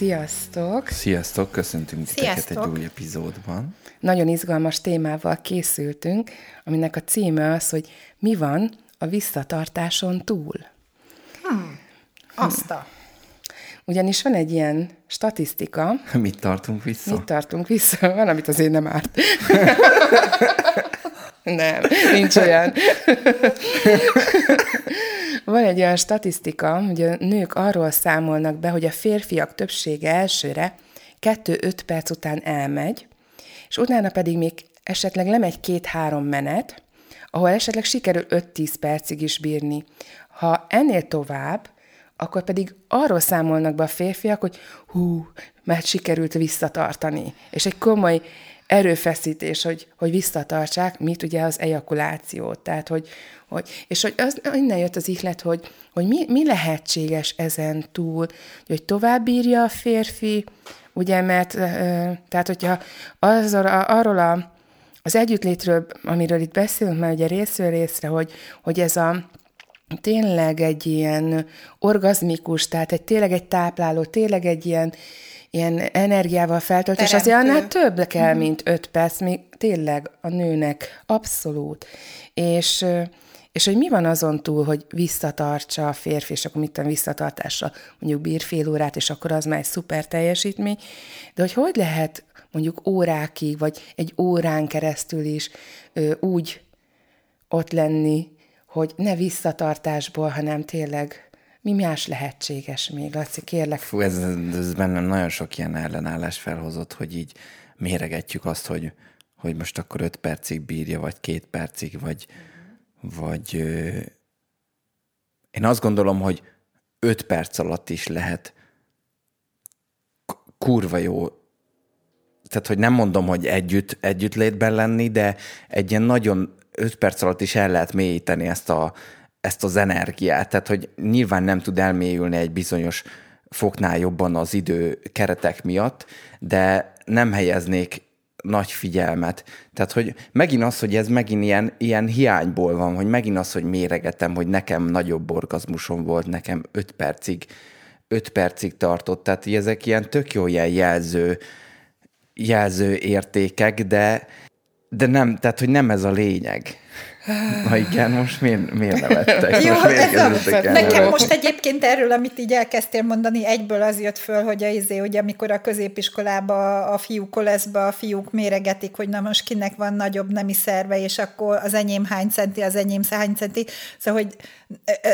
Sziasztok! Sziasztok, köszöntünk titeket egy Sziasztok. új epizódban. Nagyon izgalmas témával készültünk, aminek a címe az, hogy mi van a visszatartáson túl. Azt a... Ugyanis van egy ilyen statisztika, Mit tartunk vissza? Mit tartunk vissza? Van, amit azért nem árt. nem, nincs olyan. Van egy olyan statisztika, hogy a nők arról számolnak be, hogy a férfiak többsége elsőre 2-5 perc után elmegy, és utána pedig még esetleg lemegy két-három menet, ahol esetleg sikerül 5-10 percig is bírni. Ha ennél tovább, akkor pedig arról számolnak be a férfiak, hogy hú, mert sikerült visszatartani. És egy komoly erőfeszítés, hogy, hogy visszatartsák, mit ugye az ejakulációt. Tehát, hogy, hogy, és hogy az, innen jött az ihlet, hogy, hogy mi, mi lehetséges ezen túl, hogy tovább bírja a férfi, ugye, mert tehát, hogyha az, arról a, az együttlétről, amiről itt beszélünk már ugye részről részre, hogy, hogy ez a tényleg egy ilyen orgazmikus, tehát egy tényleg egy tápláló, tényleg egy ilyen, ilyen energiával feltöltés, azért Teremtő. annál több kell, mint öt perc, még tényleg a nőnek abszolút. És, és hogy mi van azon túl, hogy visszatartsa a férfi, és akkor mit tudom, visszatartásra mondjuk bír fél órát, és akkor az már egy szuper teljesítmény, de hogy hogy lehet mondjuk órákig, vagy egy órán keresztül is ö, úgy ott lenni, hogy ne visszatartásból, hanem tényleg mi más lehetséges még, Laci, kérlek. Fú, ez, ez bennem nagyon sok ilyen ellenállás felhozott, hogy így méregetjük azt, hogy, hogy most akkor öt percig bírja, vagy két percig, vagy, vagy ö, én azt gondolom, hogy öt perc alatt is lehet kurva jó tehát, hogy nem mondom, hogy együtt, együttlétben lenni, de egy ilyen nagyon öt perc alatt is el lehet mélyíteni ezt, a, ezt az energiát. Tehát, hogy nyilván nem tud elmélyülni egy bizonyos foknál jobban az idő keretek miatt, de nem helyeznék nagy figyelmet. Tehát, hogy megint az, hogy ez megint ilyen, ilyen hiányból van, hogy megint az, hogy méregetem, hogy nekem nagyobb orgazmusom volt, nekem öt percig, öt percig tartott. Tehát, ezek ilyen tök jó ilyen jelző, jelző értékek, de, de nem, tehát, hogy nem ez a lényeg. Na igen, most miért, miért nevettek? Jó, most miért ez a, nekem most egyébként erről, amit így elkezdtél mondani, egyből az jött föl, hogy a izé, hogy amikor a középiskolába a fiúk koleszba a fiúk méregetik, hogy na most kinek van nagyobb nemi szerve, és akkor az enyém hány centi, az enyém hány centi. Szóval, hogy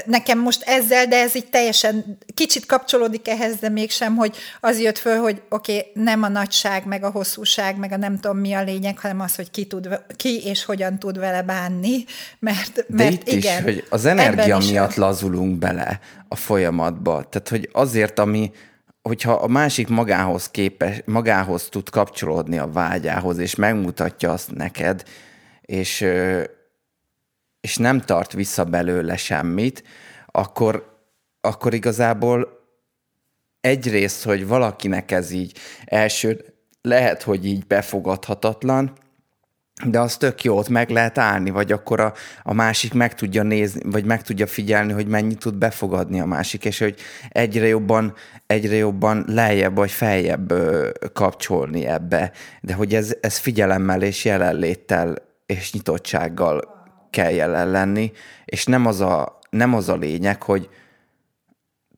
nekem most ezzel, de ez így teljesen kicsit kapcsolódik ehhez, de mégsem, hogy az jött föl, hogy oké, okay, nem a nagyság, meg a hosszúság, meg a nem tudom mi a lényeg, hanem az, hogy ki, tud, ki és hogyan tud vele bánni, mert, De mert itt igen, is, hogy az energia ebben is miatt lazulunk bele a folyamatba. Tehát, hogy azért, ami, hogyha a másik magához képes, magához tud kapcsolódni a vágyához, és megmutatja azt neked, és, és nem tart vissza belőle semmit, akkor, akkor igazából egyrészt, hogy valakinek ez így első, lehet, hogy így befogadhatatlan, de az tök jó, ott meg lehet állni, vagy akkor a, a másik meg tudja nézni, vagy meg tudja figyelni, hogy mennyit tud befogadni a másik, és hogy egyre jobban, egyre jobban lejjebb vagy feljebb ö, kapcsolni ebbe. De hogy ez, ez figyelemmel és jelenléttel és nyitottsággal kell jelen lenni, és nem az a, nem az a lényeg, hogy,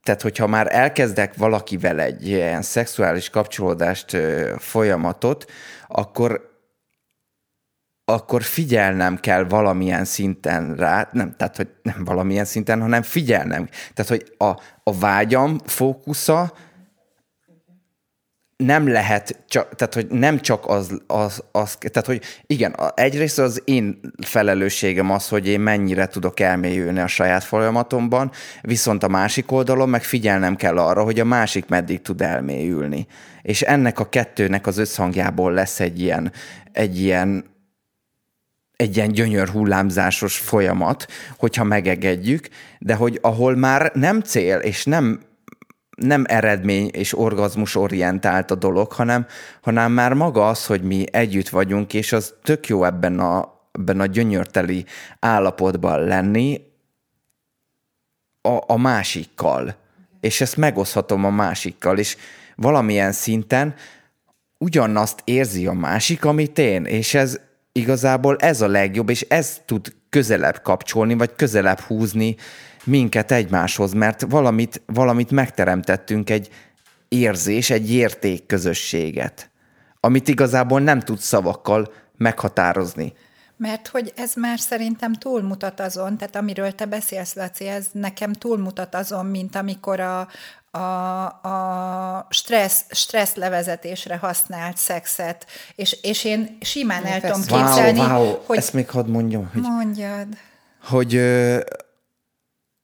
tehát, hogyha már elkezdek valakivel egy ilyen szexuális kapcsolódást, ö, folyamatot, akkor akkor figyelnem kell valamilyen szinten rá, nem, tehát, hogy nem valamilyen szinten, hanem figyelnem. Tehát, hogy a, a vágyam fókusza nem lehet, csak, tehát hogy nem csak az, az, az, tehát hogy igen, egyrészt az én felelősségem az, hogy én mennyire tudok elmélyülni a saját folyamatomban, viszont a másik oldalon meg figyelnem kell arra, hogy a másik meddig tud elmélyülni. És ennek a kettőnek az összhangjából lesz egy ilyen, egy ilyen egy ilyen gyönyör hullámzásos folyamat, hogyha megegedjük, de hogy ahol már nem cél, és nem nem eredmény és orgazmus orientált a dolog, hanem, hanem már maga az, hogy mi együtt vagyunk, és az tök jó ebben a, ebben a gyönyörteli állapotban lenni a, a másikkal. És ezt megoszhatom a másikkal, és valamilyen szinten ugyanazt érzi a másik, amit én, és ez igazából ez a legjobb, és ez tud közelebb kapcsolni, vagy közelebb húzni minket egymáshoz, mert valamit, valamit megteremtettünk, egy érzés, egy érték közösséget, amit igazából nem tud szavakkal meghatározni. Mert hogy ez már szerintem túlmutat azon, tehát amiről te beszélsz, Laci, ez nekem túlmutat azon, mint amikor a, a, a stressz, stressz levezetésre használt szexet, és, és én simán el tudom képzelni, wow, wow. hogy... Ezt még hadd mondjam. Hogy, mondjad. Hogy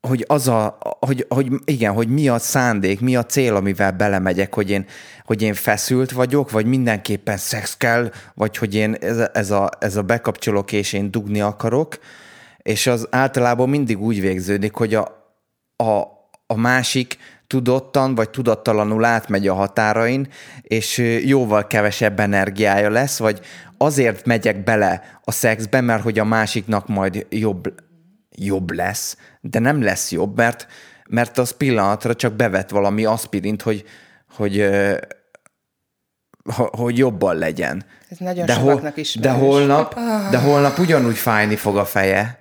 hogy az a, hogy, hogy igen, hogy mi a szándék, mi a cél, amivel belemegyek, hogy én, hogy én feszült vagyok, vagy mindenképpen szex kell, vagy hogy én ez, ez, a, ez a bekapcsolok, és én dugni akarok, és az általában mindig úgy végződik, hogy a, a, a másik tudottan vagy tudattalanul átmegy a határain, és jóval kevesebb energiája lesz, vagy azért megyek bele a szexbe, mert hogy a másiknak majd jobb jobb lesz, de nem lesz jobb, mert, mert az pillanatra csak bevet valami aspirint, hogy, hogy, hogy jobban legyen. Ez nagyon de is. De holnap, oh. de holnap ugyanúgy fájni fog a feje,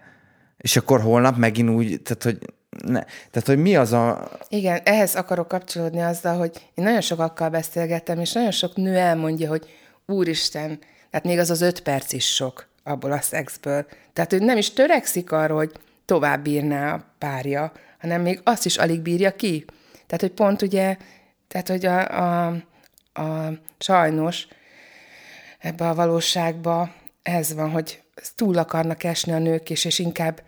és akkor holnap megint úgy, tehát hogy ne, tehát, hogy mi az a... Igen, ehhez akarok kapcsolódni azzal, hogy én nagyon sokakkal beszélgettem, és nagyon sok nő elmondja, hogy úristen, tehát még az az öt perc is sok abból a szexből. Tehát ő nem is törekszik arra, hogy tovább bírná a párja, hanem még azt is alig bírja ki. Tehát, hogy pont ugye, tehát, hogy a, a, a sajnos ebbe a valóságba ez van, hogy túl akarnak esni a nők is, és inkább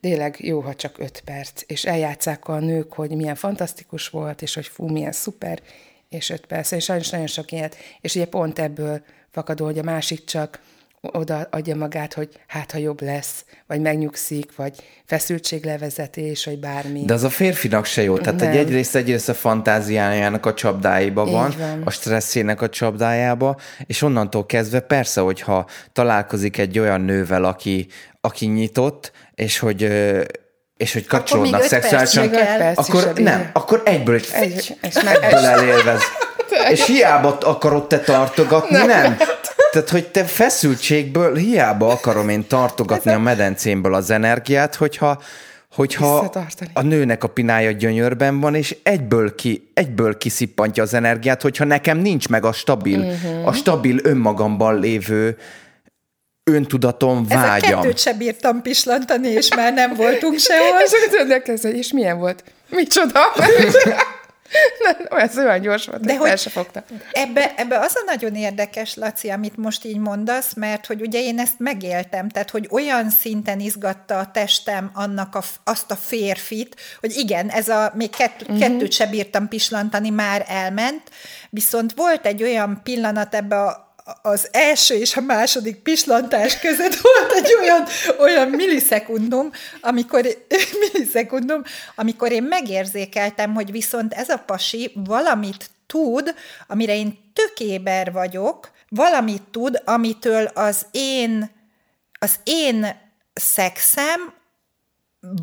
tényleg jó, ha csak öt perc, és eljátszák a nők, hogy milyen fantasztikus volt, és hogy fú, milyen szuper, és öt perc, és sajnos nagyon sok ilyet, és ugye pont ebből fakadó, hogy a másik csak oda adja magát, hogy hát, ha jobb lesz, vagy megnyugszik, vagy feszültséglevezetés, vagy bármi. De az a férfinak se jó. Tehát egy egyrészt, egyrészt a fantáziájának a csapdáiba van, van, a stresszének a csapdájába, és onnantól kezdve persze, hogyha találkozik egy olyan nővel, aki, aki nyitott, és hogy és hogy kapcsolódnak szexuálisan, akkor nem, akkor egyből, egy, egy, egyből elélvez. És hiába akarod te tartogatni, nem. nem. Tehát, hogy te feszültségből hiába akarom én tartogatni a medencémből az energiát, hogyha, hogyha a nőnek a pinája gyönyörben van, és egyből, ki, egyből kiszippantja az energiát, hogyha nekem nincs meg a stabil, uh-huh. a stabil önmagamban lévő öntudatom, vágyam. Ez a kettőt sem bírtam pislantani, és már nem voltunk sehol. és, és milyen volt? Micsoda? Nem, ez olyan gyors volt, De hogy se fogta. Ebbe, ebbe az a nagyon érdekes, Laci, amit most így mondasz, mert hogy ugye én ezt megéltem, tehát hogy olyan szinten izgatta a testem annak a, azt a férfit, hogy igen, ez a, még kett, uh-huh. kettőt se bírtam pislantani, már elment, viszont volt egy olyan pillanat ebbe a az első és a második pislantás között volt egy olyan, olyan millisekundum, amikor, millisekundum, amikor én megérzékeltem, hogy viszont ez a pasi valamit tud, amire én tökéber vagyok, valamit tud, amitől az én, az én szexem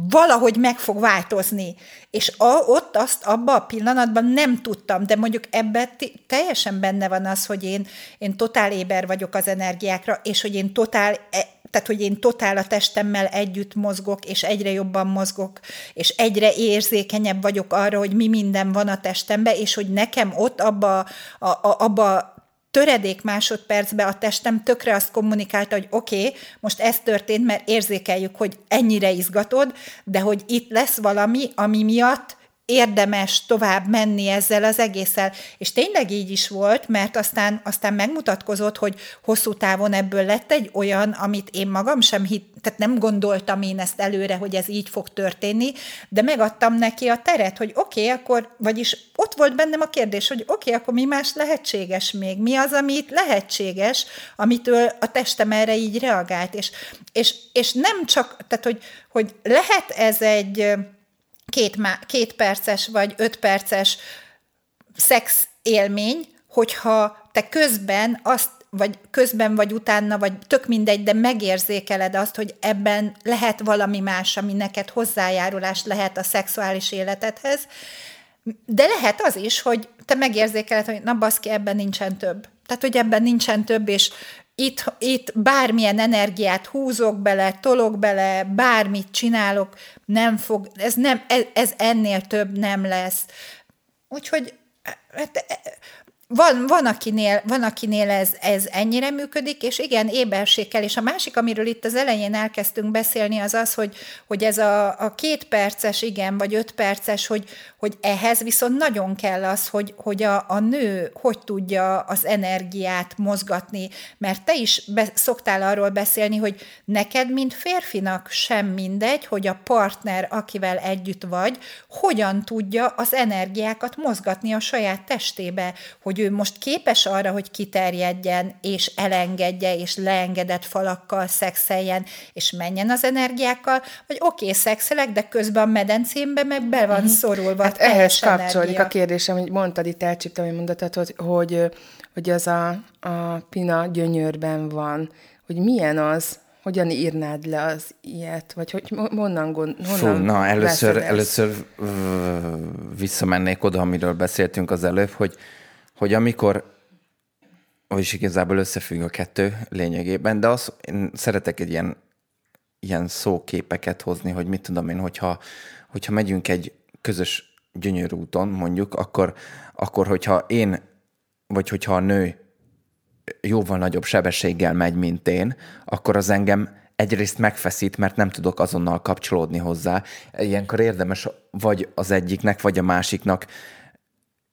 valahogy meg fog változni. És a, ott azt abban a pillanatban nem tudtam, de mondjuk ebben teljesen benne van az, hogy én, én totál éber vagyok az energiákra, és hogy én totál, e, tehát hogy én totál a testemmel együtt mozgok, és egyre jobban mozgok, és egyre érzékenyebb vagyok arra, hogy mi minden van a testemben, és hogy nekem ott abba, a, a, abba töredék másodpercbe a testem tökre azt kommunikálta, hogy oké, okay, most ez történt, mert érzékeljük, hogy ennyire izgatod, de hogy itt lesz valami, ami miatt érdemes tovább menni ezzel az egésszel. És tényleg így is volt, mert aztán, aztán megmutatkozott, hogy hosszú távon ebből lett egy olyan, amit én magam sem hit, tehát nem gondoltam én ezt előre, hogy ez így fog történni, de megadtam neki a teret, hogy oké, okay, akkor, vagyis ott volt bennem a kérdés, hogy oké, okay, akkor mi más lehetséges még? Mi az, amit lehetséges, amitől a testem erre így reagált? És, és, és nem csak, tehát hogy, hogy lehet ez egy két, két perces vagy öt perces szex élmény, hogyha te közben azt vagy közben, vagy utána, vagy tök mindegy, de megérzékeled azt, hogy ebben lehet valami más, ami neked hozzájárulás lehet a szexuális életedhez, de lehet az is, hogy te megérzékeled, hogy na baszki, ebben nincsen több. Tehát, hogy ebben nincsen több, és itt, itt bármilyen energiát húzok bele, tolok bele, bármit csinálok, nem fog, ez, nem, ez, ez ennél több nem lesz. Úgyhogy hát, van, van, akinél, van, akinél ez, ez ennyire működik, és igen, éberség kell. És a másik, amiről itt az elején elkezdtünk beszélni, az az, hogy, hogy ez a, a két perces, igen, vagy öt perces, hogy, hogy ehhez viszont nagyon kell az, hogy, hogy a, a nő hogy tudja az energiát mozgatni, mert te is be, szoktál arról beszélni, hogy neked, mint férfinak sem mindegy, hogy a partner, akivel együtt vagy, hogyan tudja az energiákat mozgatni a saját testébe, hogy hogy ő most képes arra, hogy kiterjedjen, és elengedje, és leengedett falakkal szexeljen, és menjen az energiákkal, vagy oké, okay, szexelek, de közben a medencémbe meg be van mhm. szorulva. Hát ehhez kapcsolódik energia. a kérdésem, hogy mondtad itt, elcsíptem, hogy mondatod, hogy, hogy, hogy az a, a pina gyönyörben van, hogy milyen az, hogyan írnád le az ilyet? Vagy hogy honnan, gond, honnan Fú, na, először, először visszamennék oda, amiről beszéltünk az előbb, hogy hogy amikor, vagyis igazából összefügg a kettő lényegében, de az, én szeretek egy ilyen, ilyen szóképeket hozni, hogy mit tudom én, hogyha, hogyha megyünk egy közös gyönyörű úton, mondjuk, akkor, akkor hogyha én, vagy hogyha a nő jóval nagyobb sebességgel megy, mint én, akkor az engem egyrészt megfeszít, mert nem tudok azonnal kapcsolódni hozzá. Ilyenkor érdemes vagy az egyiknek, vagy a másiknak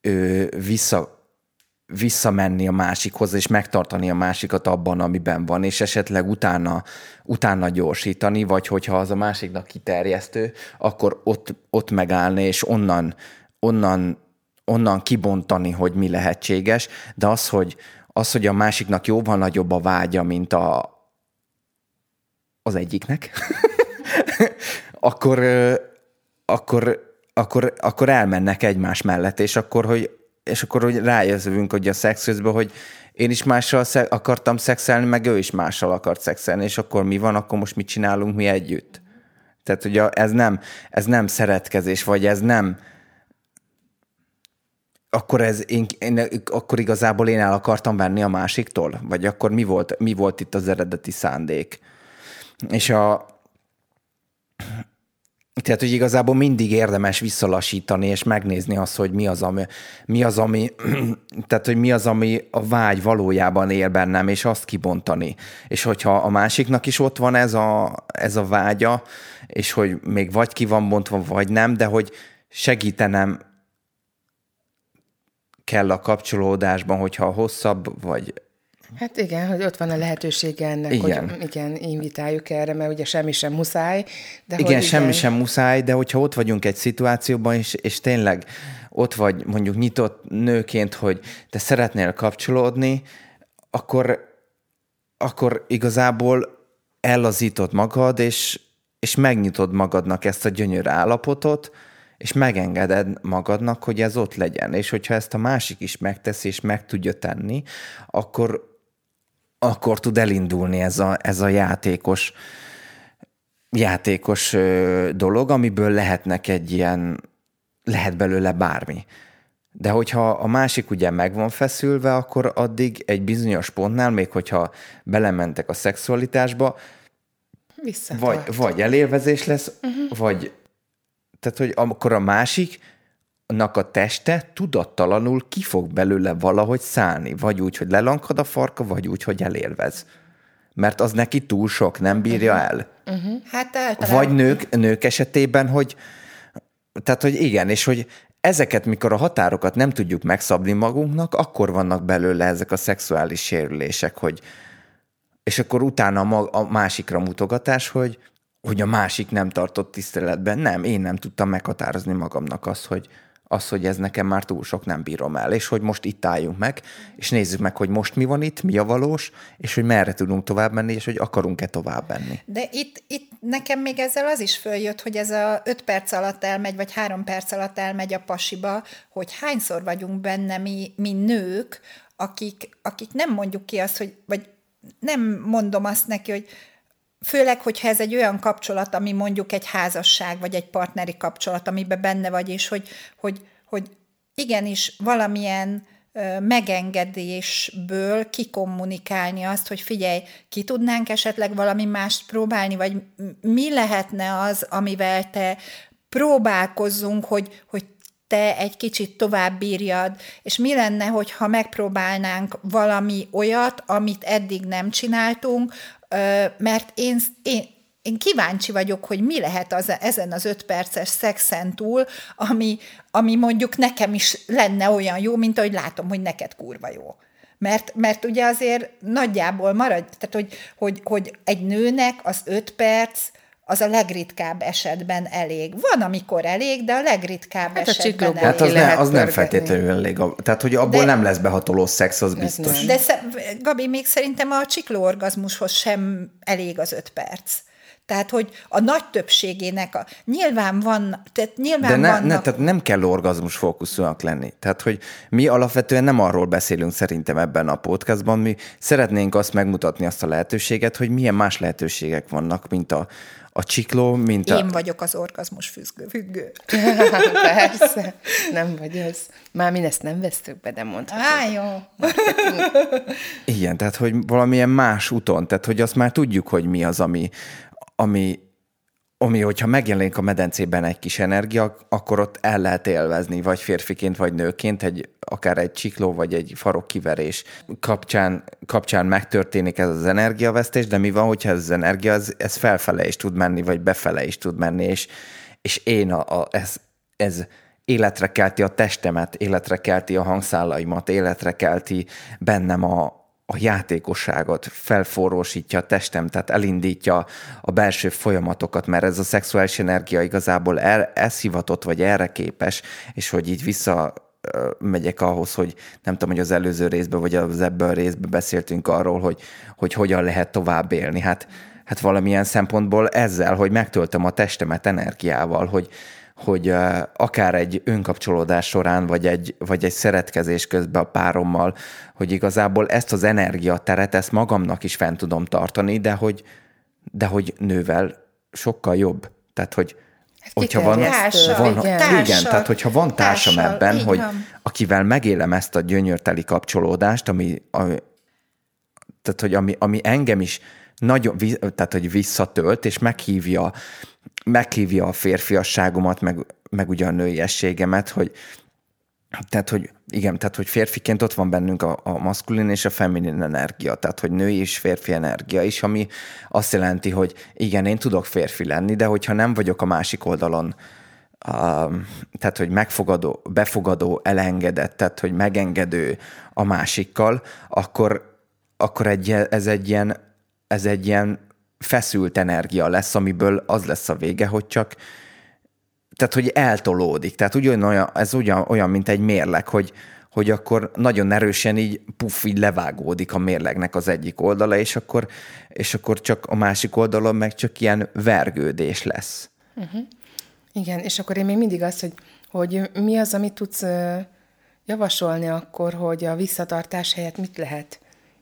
ö, vissza visszamenni a másikhoz, és megtartani a másikat abban, amiben van, és esetleg utána, utána gyorsítani, vagy hogyha az a másiknak kiterjesztő, akkor ott, ott megállni, és onnan, onnan, onnan kibontani, hogy mi lehetséges, de az, hogy, az, hogy a másiknak jóval nagyobb a vágya, mint a, az egyiknek, akkor, akkor, akkor, akkor elmennek egymás mellett, és akkor, hogy és akkor hogy rájövünk, hogy a szex közben, hogy én is mással sze- akartam szexelni, meg ő is mással akart szexelni, és akkor mi van, akkor most mit csinálunk mi együtt? Tehát ugye ez nem, ez nem szeretkezés, vagy ez nem, akkor ez én, én, akkor igazából én el akartam venni a másiktól? Vagy akkor mi volt, mi volt itt az eredeti szándék? És a, tehát, hogy igazából mindig érdemes visszalassítani, és megnézni azt, hogy mi az, ami, mi az, ami, tehát, hogy mi az, ami a vágy valójában él bennem, és azt kibontani. És hogyha a másiknak is ott van ez a, ez a vágya, és hogy még vagy ki van bontva, vagy nem, de hogy segítenem kell a kapcsolódásban, hogyha hosszabb, vagy Hát igen, hogy ott van a lehetősége ennek, igen. hogy igen, invitáljuk erre, mert ugye semmi sem muszáj. De igen, hogy semmi igen... sem muszáj, de hogyha ott vagyunk egy szituációban, és, és tényleg ott vagy mondjuk nyitott nőként, hogy te szeretnél kapcsolódni, akkor, akkor igazából ellazítod magad, és, és megnyitod magadnak ezt a gyönyör állapotot, és megengeded magadnak, hogy ez ott legyen. És hogyha ezt a másik is megteszi, és meg tudja tenni, akkor akkor tud elindulni ez a, ez a játékos, játékos dolog, amiből lehetnek egy ilyen, lehet belőle bármi. De hogyha a másik ugye meg van feszülve, akkor addig egy bizonyos pontnál, még hogyha belementek a szexualitásba, vagy, vagy elélvezés lesz, uh-huh. vagy tehát, hogy akkor a másik a teste tudattalanul ki fog belőle valahogy szállni. Vagy úgy, hogy lelankad a farka, vagy úgy, hogy elélvez. Mert az neki túl sok, nem bírja uh-huh. el. Uh-huh. Hát általában... Vagy nők, nők esetében, hogy tehát, hogy igen, és hogy ezeket, mikor a határokat nem tudjuk megszabni magunknak, akkor vannak belőle ezek a szexuális sérülések, hogy és akkor utána a, mag, a másikra mutogatás, hogy, hogy a másik nem tartott tiszteletben. Nem, én nem tudtam meghatározni magamnak azt, hogy, az, hogy ez nekem már túl sok, nem bírom el, és hogy most itt álljunk meg, és nézzük meg, hogy most mi van itt, mi a valós, és hogy merre tudunk tovább menni, és hogy akarunk-e tovább menni. De itt, itt nekem még ezzel az is följött, hogy ez a öt perc alatt elmegy, vagy három perc alatt elmegy a pasiba, hogy hányszor vagyunk benne mi, mi nők, akik, akik nem mondjuk ki azt, hogy, vagy nem mondom azt neki, hogy főleg, hogyha ez egy olyan kapcsolat, ami mondjuk egy házasság, vagy egy partneri kapcsolat, amiben benne vagy, és hogy, hogy, hogy igenis valamilyen megengedésből kikommunikálni azt, hogy figyelj, ki tudnánk esetleg valami mást próbálni, vagy mi lehetne az, amivel te próbálkozzunk, hogy, hogy te egy kicsit tovább bírjad, és mi lenne, hogyha megpróbálnánk valami olyat, amit eddig nem csináltunk, mert én, én, én kíváncsi vagyok, hogy mi lehet az, ezen az öt perces szexen túl, ami, ami mondjuk nekem is lenne olyan jó, mint ahogy látom, hogy neked kurva jó. Mert, mert ugye azért nagyjából marad, tehát hogy, hogy, hogy egy nőnek az öt perc, az a legritkább esetben elég. Van, amikor elég, de a legritkább hát esetben a elég. Hát az, ne, az nem feltétlenül elég. Tehát, hogy abból de, nem lesz behatoló szex, az biztos. De Gabi, még szerintem a csiklóorgazmushoz sem elég az öt perc. Tehát, hogy a nagy többségének, a, nyilván van, tehát nyilván De ne, vannak... ne, tehát nem kell orgazmus fókuszúak lenni. Tehát, hogy mi alapvetően nem arról beszélünk szerintem ebben a podcastban, mi szeretnénk azt megmutatni azt a lehetőséget, hogy milyen más lehetőségek vannak, mint a, a csikló, mint a... Én vagyok az orgazmus függő. függő. Persze, nem vagy az. Már mi ezt nem vesztük be, de mondhatjuk. Á, jó. Igen, tehát hogy valamilyen más úton, tehát hogy azt már tudjuk, hogy mi az, ami, ami, ami, hogyha megjelenik a medencében egy kis energia, akkor ott el lehet élvezni, vagy férfiként, vagy nőként, egy, akár egy csikló, vagy egy farokkiverés kapcsán, kapcsán megtörténik ez az energiavesztés, de mi van, hogyha ez az energia, ez, ez felfele is tud menni, vagy befele is tud menni, és, és én a, a, ez, ez életre kelti a testemet, életre kelti a hangszálaimat, életre kelti bennem a, a játékosságot, felforrósítja a testem, tehát elindítja a belső folyamatokat, mert ez a szexuális energia igazából el, ez vagy erre képes, és hogy így vissza megyek ahhoz, hogy nem tudom, hogy az előző részben, vagy az ebből a részben beszéltünk arról, hogy, hogy hogyan lehet tovább élni. Hát, hát valamilyen szempontból ezzel, hogy megtöltöm a testemet energiával, hogy, hogy akár egy önkapcsolódás során, vagy egy, vagy egy szeretkezés közben a párommal, hogy igazából ezt az energiateret, ezt magamnak is fent tudom tartani, de hogy, de hogy nővel sokkal jobb. Tehát, hogy hát hogyha van, társal, van igen. Társal, igen, tehát hogyha van társam társal, ebben, hogy van. akivel megélem ezt a gyönyörteli kapcsolódást, ami, ami tehát, hogy ami, ami engem is nagyon, tehát, hogy visszatölt, és meghívja meghívja a férfiasságomat, meg, meg ugye a nőiességemet, hogy tehát, hogy igen, tehát, hogy férfiként ott van bennünk a, a maszkulin és a feminin energia, tehát, hogy női és férfi energia is, ami azt jelenti, hogy igen, én tudok férfi lenni, de hogyha nem vagyok a másik oldalon, a, tehát, hogy megfogadó, befogadó, elengedett, tehát, hogy megengedő a másikkal, akkor, akkor egy, ez egy ilyen, ez egy ilyen feszült energia lesz, amiből az lesz a vége, hogy csak tehát, hogy eltolódik. Tehát ugyanolyan, ez ugyan, olyan, mint egy mérleg, hogy, hogy akkor nagyon erősen így puff, így levágódik a mérlegnek az egyik oldala, és akkor, és akkor csak a másik oldalon meg csak ilyen vergődés lesz. Uh-huh. Igen, és akkor én még mindig azt, hogy, hogy mi az, amit tudsz javasolni akkor, hogy a visszatartás helyett mit lehet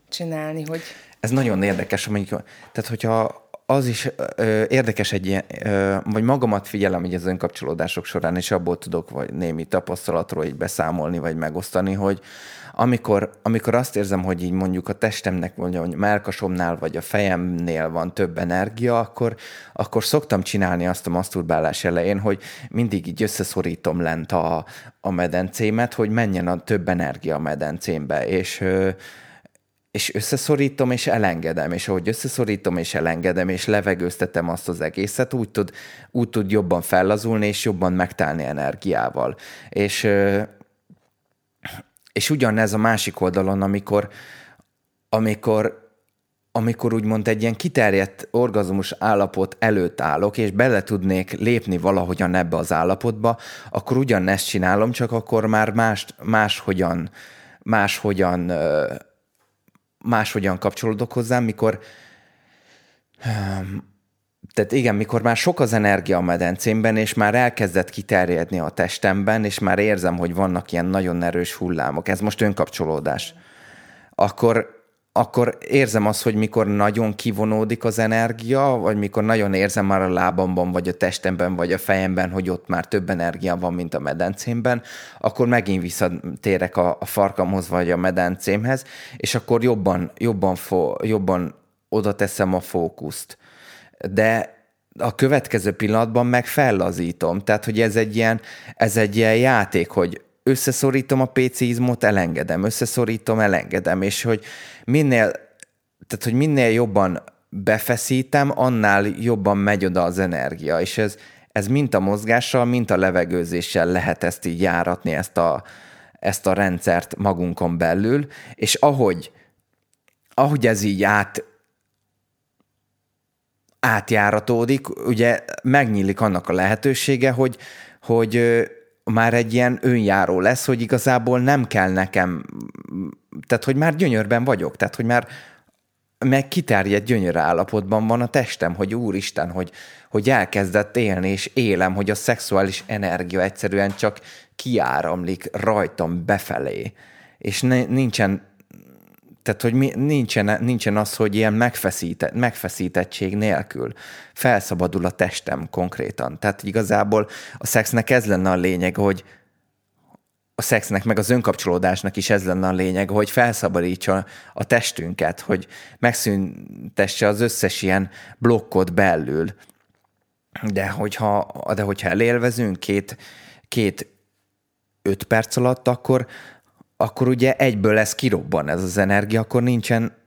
csinálni, hogy ez nagyon érdekes, amikor, tehát hogyha az is ö, érdekes egy ilyen, ö, vagy magamat figyelem így az önkapcsolódások során, és abból tudok vagy némi tapasztalatról így beszámolni, vagy megosztani, hogy amikor, amikor azt érzem, hogy így mondjuk a testemnek, vagy a melkasomnál, vagy a fejemnél van több energia, akkor, akkor szoktam csinálni azt a maszturbálás elején, hogy mindig így összeszorítom lent a, a medencémet, hogy menjen a több energia a medencémbe, és ö, és összeszorítom, és elengedem, és ahogy összeszorítom, és elengedem, és levegőztetem azt az egészet, úgy tud, úgy tud jobban fellazulni, és jobban megtelni energiával. És, és ugyanez a másik oldalon, amikor, amikor amikor úgymond egy ilyen kiterjedt orgazmus állapot előtt állok, és bele tudnék lépni valahogyan ebbe az állapotba, akkor ugyanezt csinálom, csak akkor már más, máshogyan, máshogyan, máshogyan kapcsolódok hozzám, mikor tehát igen, mikor már sok az energia a medencémben, és már elkezdett kiterjedni a testemben, és már érzem, hogy vannak ilyen nagyon erős hullámok, ez most önkapcsolódás, akkor akkor érzem azt, hogy mikor nagyon kivonódik az energia, vagy mikor nagyon érzem már a lábamban, vagy a testemben, vagy a fejemben, hogy ott már több energia van, mint a medencémben, akkor megint visszatérek a, a farkamhoz, vagy a medencémhez, és akkor jobban, jobban, fo, jobban oda teszem a fókuszt. De a következő pillanatban meg fellazítom. Tehát, hogy ez egy ilyen, ez egy ilyen játék, hogy összeszorítom a PC-izmot, elengedem, összeszorítom, elengedem, és hogy minél, tehát hogy minél jobban befeszítem, annál jobban megy oda az energia, és ez, ez mint a mozgással, mint a levegőzéssel lehet ezt így járatni, ezt a, ezt a rendszert magunkon belül, és ahogy, ahogy ez így át, átjáratódik, ugye megnyílik annak a lehetősége, hogy, hogy már egy ilyen önjáró lesz, hogy igazából nem kell nekem, tehát hogy már gyönyörben vagyok, tehát hogy már meg kiterjedt gyönyör állapotban van a testem, hogy úristen, hogy, hogy elkezdett élni, és élem, hogy a szexuális energia egyszerűen csak kiáramlik rajtam befelé, és ne, nincsen tehát, hogy mi, nincsen, nincsen az, hogy ilyen megfeszíte, megfeszítettség nélkül felszabadul a testem konkrétan. Tehát igazából a szexnek ez lenne a lényeg, hogy a szexnek, meg az önkapcsolódásnak is ez lenne a lényeg, hogy felszabadítsa a testünket, hogy megszüntesse az összes ilyen blokkot belül. De hogyha, de hogyha elélvezünk két, két öt perc alatt, akkor, akkor ugye egyből lesz kirobban ez az energia, akkor nincsen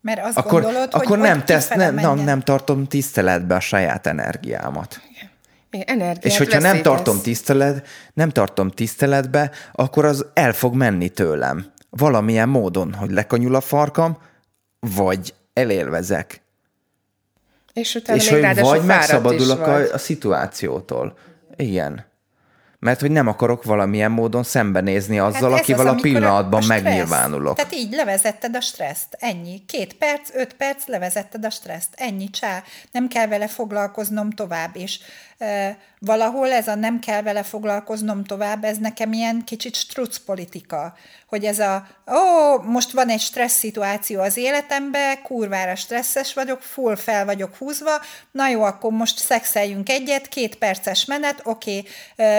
mert azt akkor, gondolod, akkor hogy, nem, tesz, nem, nem, nem tartom tiszteletbe a saját energiámat. Igen. Energiát És hogyha nem tartom, tisztelet, nem tartom tiszteletbe, akkor az el fog menni tőlem. Valamilyen módon, hogy lekanyul a farkam, vagy elélvezek. És utána és még hogy vagy megszabadulok a, a szituációtól. Igen mert hogy nem akarok valamilyen módon szembenézni azzal, hát akivel az, a pillanatban a megnyilvánulok. Tehát így levezetted a stresszt, ennyi. Két perc, öt perc, levezetted a stresszt, ennyi, csá. Nem kell vele foglalkoznom tovább, és valahol ez a nem kell vele foglalkoznom tovább, ez nekem ilyen kicsit struc politika, hogy ez a, ó, most van egy stressz szituáció az életemben, kurvára stresszes vagyok, full fel vagyok húzva, na jó, akkor most szexeljünk egyet, két perces menet, oké,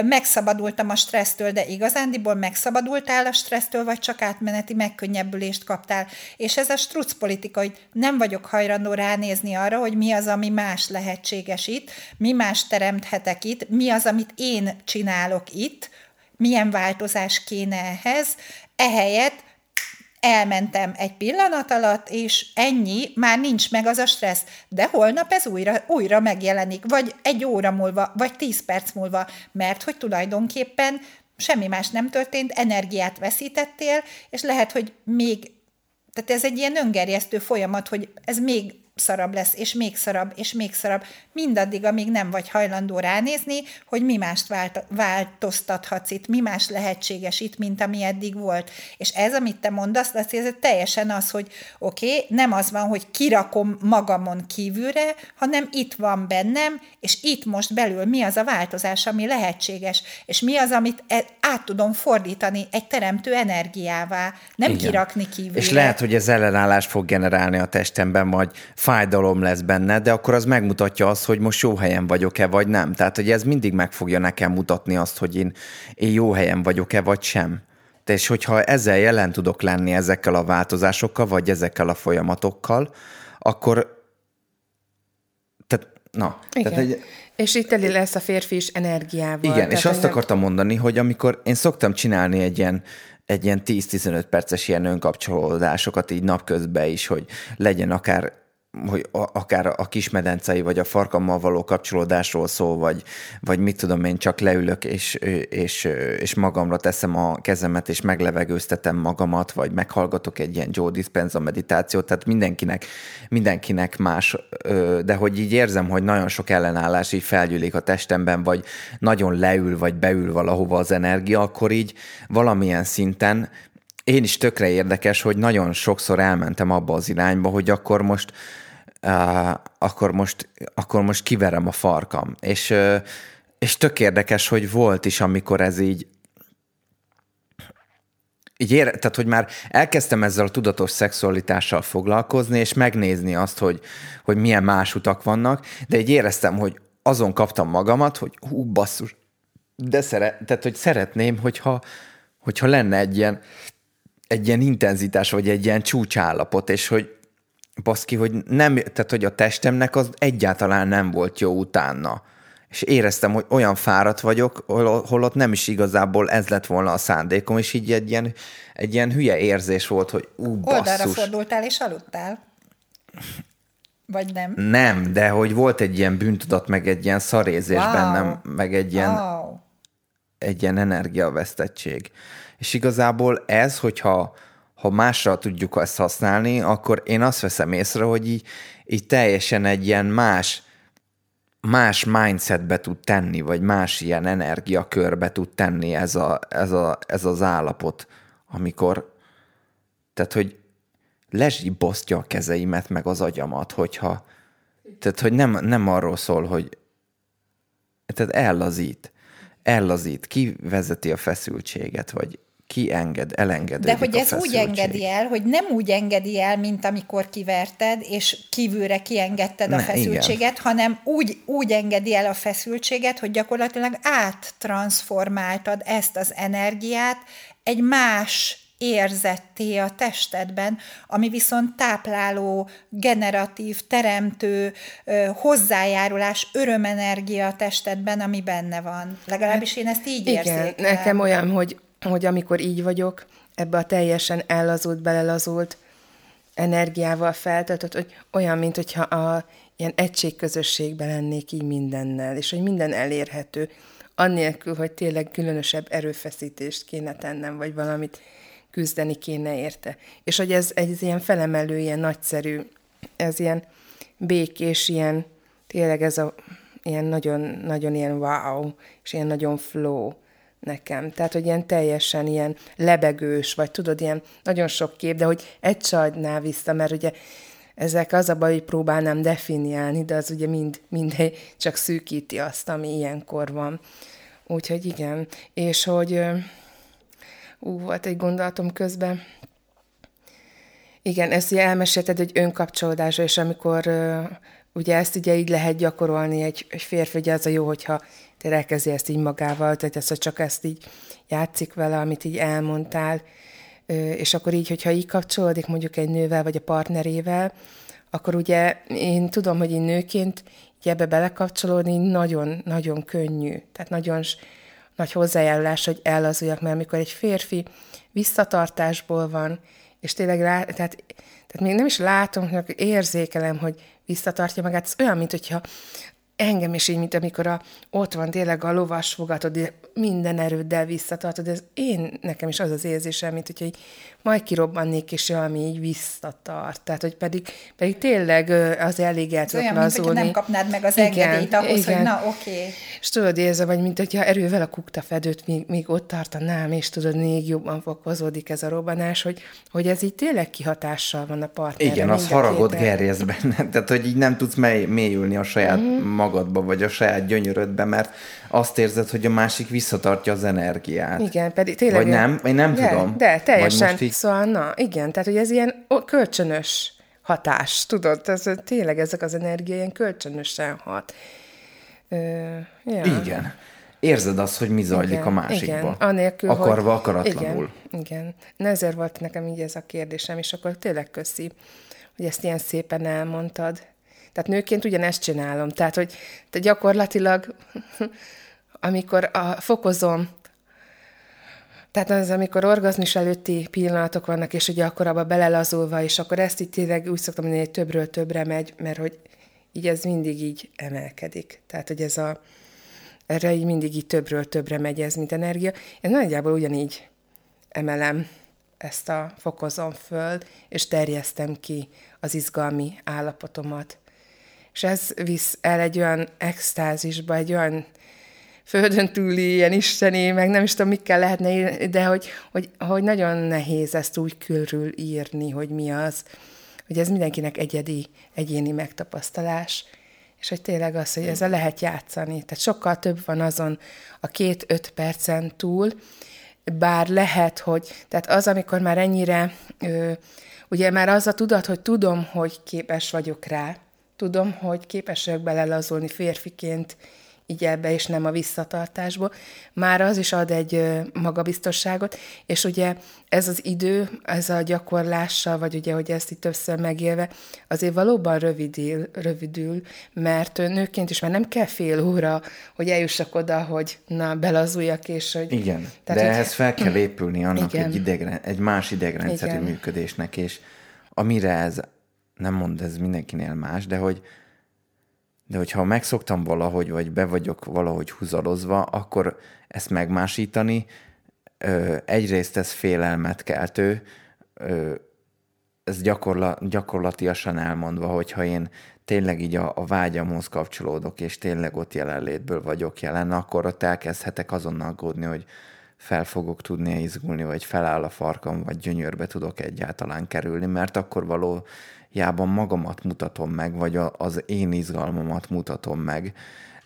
megszabadultam a stressztől, de igazándiból megszabadultál a stressztől, vagy csak átmeneti megkönnyebbülést kaptál. És ez a struc politika, hogy nem vagyok hajlandó ránézni arra, hogy mi az, ami más lehetséges itt, mi más teremthetek itt, mi az, amit én csinálok itt, milyen változás kéne ehhez, ehelyett elmentem egy pillanat alatt, és ennyi, már nincs meg az a stressz, de holnap ez újra, újra megjelenik, vagy egy óra múlva, vagy tíz perc múlva, mert hogy tulajdonképpen semmi más nem történt, energiát veszítettél, és lehet, hogy még, tehát ez egy ilyen öngerjesztő folyamat, hogy ez még szarabb lesz, és még szarabb, és még szarabb, mindaddig, amíg nem vagy hajlandó ránézni, hogy mi mást vált, változtathatsz itt, mi más lehetséges itt, mint ami eddig volt. És ez, amit te mondasz, az ez teljesen az, hogy oké, okay, nem az van, hogy kirakom magamon kívülre, hanem itt van bennem, és itt most belül mi az a változás, ami lehetséges, és mi az, amit e- át tudom fordítani egy teremtő energiává, nem Igen. kirakni kívülre. És lehet, hogy ez ellenállás fog generálni a testemben, vagy fájdalom lesz benne, de akkor az megmutatja azt, hogy most jó helyen vagyok-e, vagy nem. Tehát, hogy ez mindig meg fogja nekem mutatni azt, hogy én, én jó helyen vagyok-e, vagy sem. És hogyha ezzel jelen tudok lenni ezekkel a változásokkal, vagy ezekkel a folyamatokkal, akkor tehát, na. Igen. Tehát egy, és itt elé lesz a férfi is energiával. Igen, és azt akartam mondani, hogy amikor én szoktam csinálni egy ilyen egy ilyen 10-15 perces ilyen önkapcsolódásokat így napközben is, hogy legyen akár hogy akár a kismedencei, vagy a farkammal való kapcsolódásról szól, vagy, vagy mit tudom én, csak leülök, és, és, és magamra teszem a kezemet, és meglevegőztetem magamat, vagy meghallgatok egy ilyen Joe Dispenza meditációt, tehát mindenkinek, mindenkinek más, de hogy így érzem, hogy nagyon sok ellenállás így felgyűlik a testemben, vagy nagyon leül, vagy beül valahova az energia, akkor így valamilyen szinten én is tökre érdekes, hogy nagyon sokszor elmentem abba az irányba, hogy akkor most akkor, most, akkor most kiverem a farkam. És, és tök érdekes, hogy volt is, amikor ez így így ér, tehát, hogy már elkezdtem ezzel a tudatos szexualitással foglalkozni, és megnézni azt, hogy, hogy milyen más utak vannak, de így éreztem, hogy azon kaptam magamat, hogy hú, basszus, de szeret, tehát, hogy szeretném, hogyha, hogyha lenne egy ilyen, egy ilyen intenzitás, vagy egy ilyen csúcsállapot, és hogy baszki, hogy nem, tehát hogy a testemnek az egyáltalán nem volt jó utána. És éreztem, hogy olyan fáradt vagyok, holott nem is igazából ez lett volna a szándékom, és így egy ilyen, egy ilyen hülye érzés volt, hogy ú, basszus. Oldalra fordultál és aludtál? Vagy nem? Nem, de hogy volt egy ilyen bűntudat, meg egy ilyen szarézés wow. bennem, meg egy ilyen, wow. egy ilyen energiavesztettség. És igazából ez, hogyha ha másra tudjuk ezt használni, akkor én azt veszem észre, hogy így, így teljesen egy ilyen más, más mindsetbe tud tenni, vagy más ilyen energiakörbe tud tenni ez, a, ez, a, ez az állapot, amikor, tehát, hogy lezsibosztja a kezeimet, meg az agyamat, hogyha, tehát, hogy nem, nem arról szól, hogy tehát ellazít, ellazít, kivezeti a feszültséget, vagy ki enged, elenged. De hogy ez úgy engedi el, hogy nem úgy engedi el, mint amikor kiverted, és kívülre kiengedted ne, a feszültséget, igen. hanem úgy, úgy engedi el a feszültséget, hogy gyakorlatilag áttransformáltad ezt az energiát egy más érzetté a testedben, ami viszont tápláló, generatív, teremtő, hozzájárulás, örömenergia a testedben, ami benne van. Legalábbis én ezt így Igen, érzékelem. nekem olyan, hogy hogy amikor így vagyok, ebbe a teljesen ellazult, belelazult energiával feltöltött, hogy olyan, mint hogyha a ilyen egységközösségben lennék így mindennel, és hogy minden elérhető, annélkül, hogy tényleg különösebb erőfeszítést kéne tennem, vagy valamit küzdeni kéne érte. És hogy ez egy ilyen felemelő, ilyen nagyszerű, ez ilyen békés, ilyen, tényleg ez a ilyen nagyon, nagyon ilyen wow, és ilyen nagyon flow nekem. Tehát, hogy ilyen teljesen ilyen lebegős, vagy tudod, ilyen nagyon sok kép, de hogy egy adná vissza, mert ugye ezek az a baj, hogy próbálnám definiálni, de az ugye mind, mindegy csak szűkíti azt, ami ilyenkor van. Úgyhogy igen, és hogy ú, volt egy gondolatom közben, igen, ezt ugye elmesélted, hogy önkapcsolódásra, és amikor ugye ezt ugye így lehet gyakorolni egy, egy férfi, ugye az a jó, hogyha tényleg elkezdi ezt így magával, tehát ezt, csak ezt így játszik vele, amit így elmondtál, és akkor így, hogyha így kapcsolódik mondjuk egy nővel, vagy a partnerével, akkor ugye én tudom, hogy én nőként ebbe belekapcsolódni nagyon-nagyon könnyű. Tehát nagyon nagy hozzájárulás, hogy ellazuljak, mert amikor egy férfi visszatartásból van, és tényleg rá, tehát, tehát még nem is látom, hogy érzékelem, hogy visszatartja magát, ez olyan, mint hogyha engem is így, mint amikor a, ott van tényleg a lovas fogatod, minden erőddel visszatartod, ez én, nekem is az az érzésem, mint hogyha így majd kirobbannék, és valami így visszatart. Tehát, hogy pedig, pedig tényleg az elég el tudok Olyan, mint nem kapnád meg az igen, engedélyt ahhoz, igen. hogy na, oké. Okay. És tudod, érzem, vagy mint hogyha erővel a kukta fedőt még, még ott tartanám, és tudod, még jobban fokozódik ez a robbanás, hogy, hogy ez így tényleg kihatással van a partnerre. Igen, az haragot gerjesz benne. Tehát, hogy így nem tudsz mély, mélyülni a saját uh-huh. Magadba, vagy a saját gyönyörödbe, mert azt érzed, hogy a másik visszatartja az energiát. Igen, pedig tényleg... Vagy nem, én nem de, tudom. De, teljesen. Így... Szóval, na, igen, tehát hogy ez ilyen kölcsönös hatás, tudod? Ez, tényleg ezek az energiák ilyen kölcsönösen hat. Ö, ja. Igen. Érzed azt, hogy mi zajlik igen, a másikba. Igen, anélkül, Akarva, hogy... akaratlanul. Igen, igen. Ezért volt nekem így ez a kérdésem, és akkor tényleg köszi, hogy ezt ilyen szépen elmondtad. Tehát nőként ugyanezt csinálom. Tehát, hogy te gyakorlatilag amikor a, fokozom Tehát az, amikor orgazmus előtti pillanatok vannak, és ugye akkor abba belelazulva, és akkor ezt így tényleg úgy szoktam mondani, hogy többről többre megy, mert hogy így ez mindig így emelkedik. Tehát, hogy ez a, erre így mindig így többről többre megy ez, mint energia. Én nagyjából ugyanígy emelem ezt a fokozom föl, és terjesztem ki az izgalmi állapotomat. És ez visz el egy olyan extázisba, egy olyan földön túli ilyen isteni, meg nem is tudom, mikkel lehetne írni, de hogy, hogy, hogy nagyon nehéz ezt úgy körül írni, hogy mi az, hogy ez mindenkinek egyedi, egyéni megtapasztalás, és hogy tényleg az, hogy ezzel lehet játszani. Tehát sokkal több van azon a két-öt percen túl, bár lehet, hogy, tehát az, amikor már ennyire, ö, ugye már az a tudat, hogy tudom, hogy képes vagyok rá, tudom, hogy képes vagyok belelazulni férfiként, így ebbe, és nem a visszatartásból, már az is ad egy magabiztosságot, és ugye ez az idő, ez a gyakorlással, vagy ugye, hogy ezt itt többször megélve, azért valóban rövidül, rövidül, mert nőként is már nem kell fél óra, hogy eljussak oda, hogy na, belazuljak, és hogy... Igen, tehát, de hogy... ehhez fel kell épülni annak egy, idegre, egy más idegrendszerű Igen. működésnek, és amire ez, nem mond ez mindenkinél más, de hogy de hogyha megszoktam valahogy, vagy be vagyok valahogy húzalozva, akkor ezt megmásítani, egyrészt ez félelmet keltő, ez gyakorla, gyakorlatiasan elmondva, hogyha én tényleg így a, a vágyamhoz kapcsolódok, és tényleg ott jelenlétből vagyok jelen, akkor ott elkezdhetek azon aggódni, hogy fel fogok tudni izgulni, vagy feláll a farkam, vagy gyönyörbe tudok egyáltalán kerülni, mert akkor való jában magamat mutatom meg, vagy a, az én izgalmamat mutatom meg.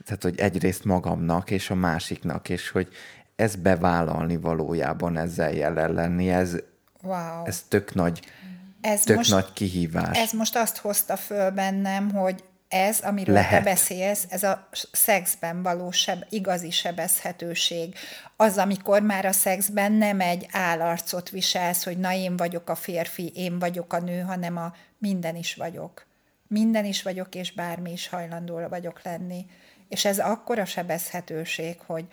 Tehát, hogy egyrészt magamnak, és a másiknak, és hogy ez bevállalni valójában ezzel jelen lenni, ez, wow. ez tök nagy, ez tök most, nagy kihívás. Ez most azt hozta föl bennem, hogy ez, amiről Lehet. te beszélsz, ez a szexben való seb, igazi sebezhetőség. Az, amikor már a szexben nem egy állarcot viselsz, hogy na én vagyok a férfi, én vagyok a nő, hanem a minden is vagyok. Minden is vagyok, és bármi is hajlandó vagyok lenni. És ez akkora sebezhetőség, hogy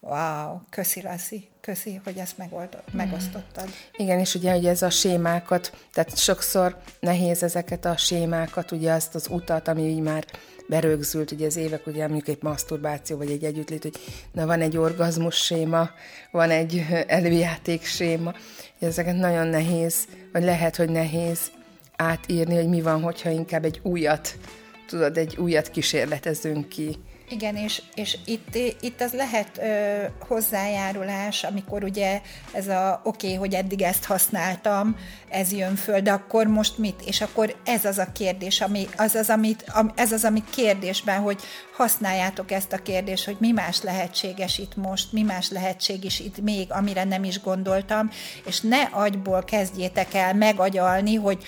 wow, köszi Lassi, köszi, hogy ezt megoldott, mm. megosztottad. Igen, és ugye, hogy ez a sémákat, tehát sokszor nehéz ezeket a sémákat, ugye azt az utat, ami így már berögzült, ugye az évek, ugye mondjuk egy maszturbáció, vagy egy együttlét, hogy na van egy orgazmus séma, van egy előjáték séma, ezeket nagyon nehéz, vagy lehet, hogy nehéz átírni, hogy mi van, hogyha inkább egy újat, tudod, egy újat kísérletezünk ki. Igen, és, és itt, itt az lehet ö, hozzájárulás, amikor ugye ez a oké, okay, hogy eddig ezt használtam, ez jön föl, de akkor most mit? És akkor ez az a kérdés, ami, az az, amit, am, ez az, ami kérdésben, hogy használjátok ezt a kérdést, hogy mi más lehetséges itt most, mi más lehetséges itt még, amire nem is gondoltam, és ne agyból kezdjétek el megagyalni, hogy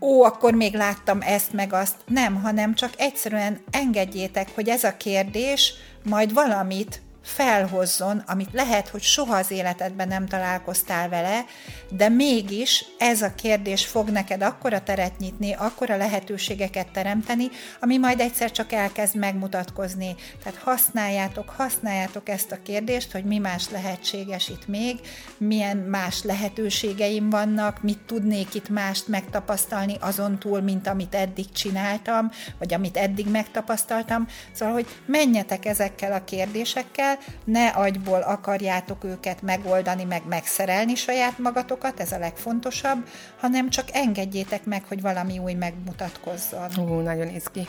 ó, akkor még láttam ezt meg azt. Nem, hanem csak egyszerűen engedjétek, hogy ez a kérdés majd valamit felhozzon, amit lehet, hogy soha az életedben nem találkoztál vele, de mégis ez a kérdés fog neked akkora teret nyitni, akkora lehetőségeket teremteni, ami majd egyszer csak elkezd megmutatkozni. Tehát használjátok, használjátok ezt a kérdést, hogy mi más lehetséges itt még, milyen más lehetőségeim vannak, mit tudnék itt mást megtapasztalni azon túl, mint amit eddig csináltam, vagy amit eddig megtapasztaltam. Szóval, hogy menjetek ezekkel a kérdésekkel, ne agyból akarjátok őket megoldani, meg megszerelni saját magatokat, ez a legfontosabb, hanem csak engedjétek meg, hogy valami új megmutatkozzon. Ú, nagyon izgi.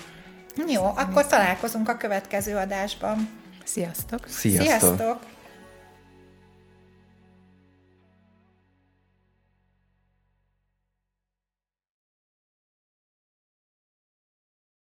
Jó, akkor találkozunk a következő adásban. Sziasztok! Sziasztok! Sziasztok.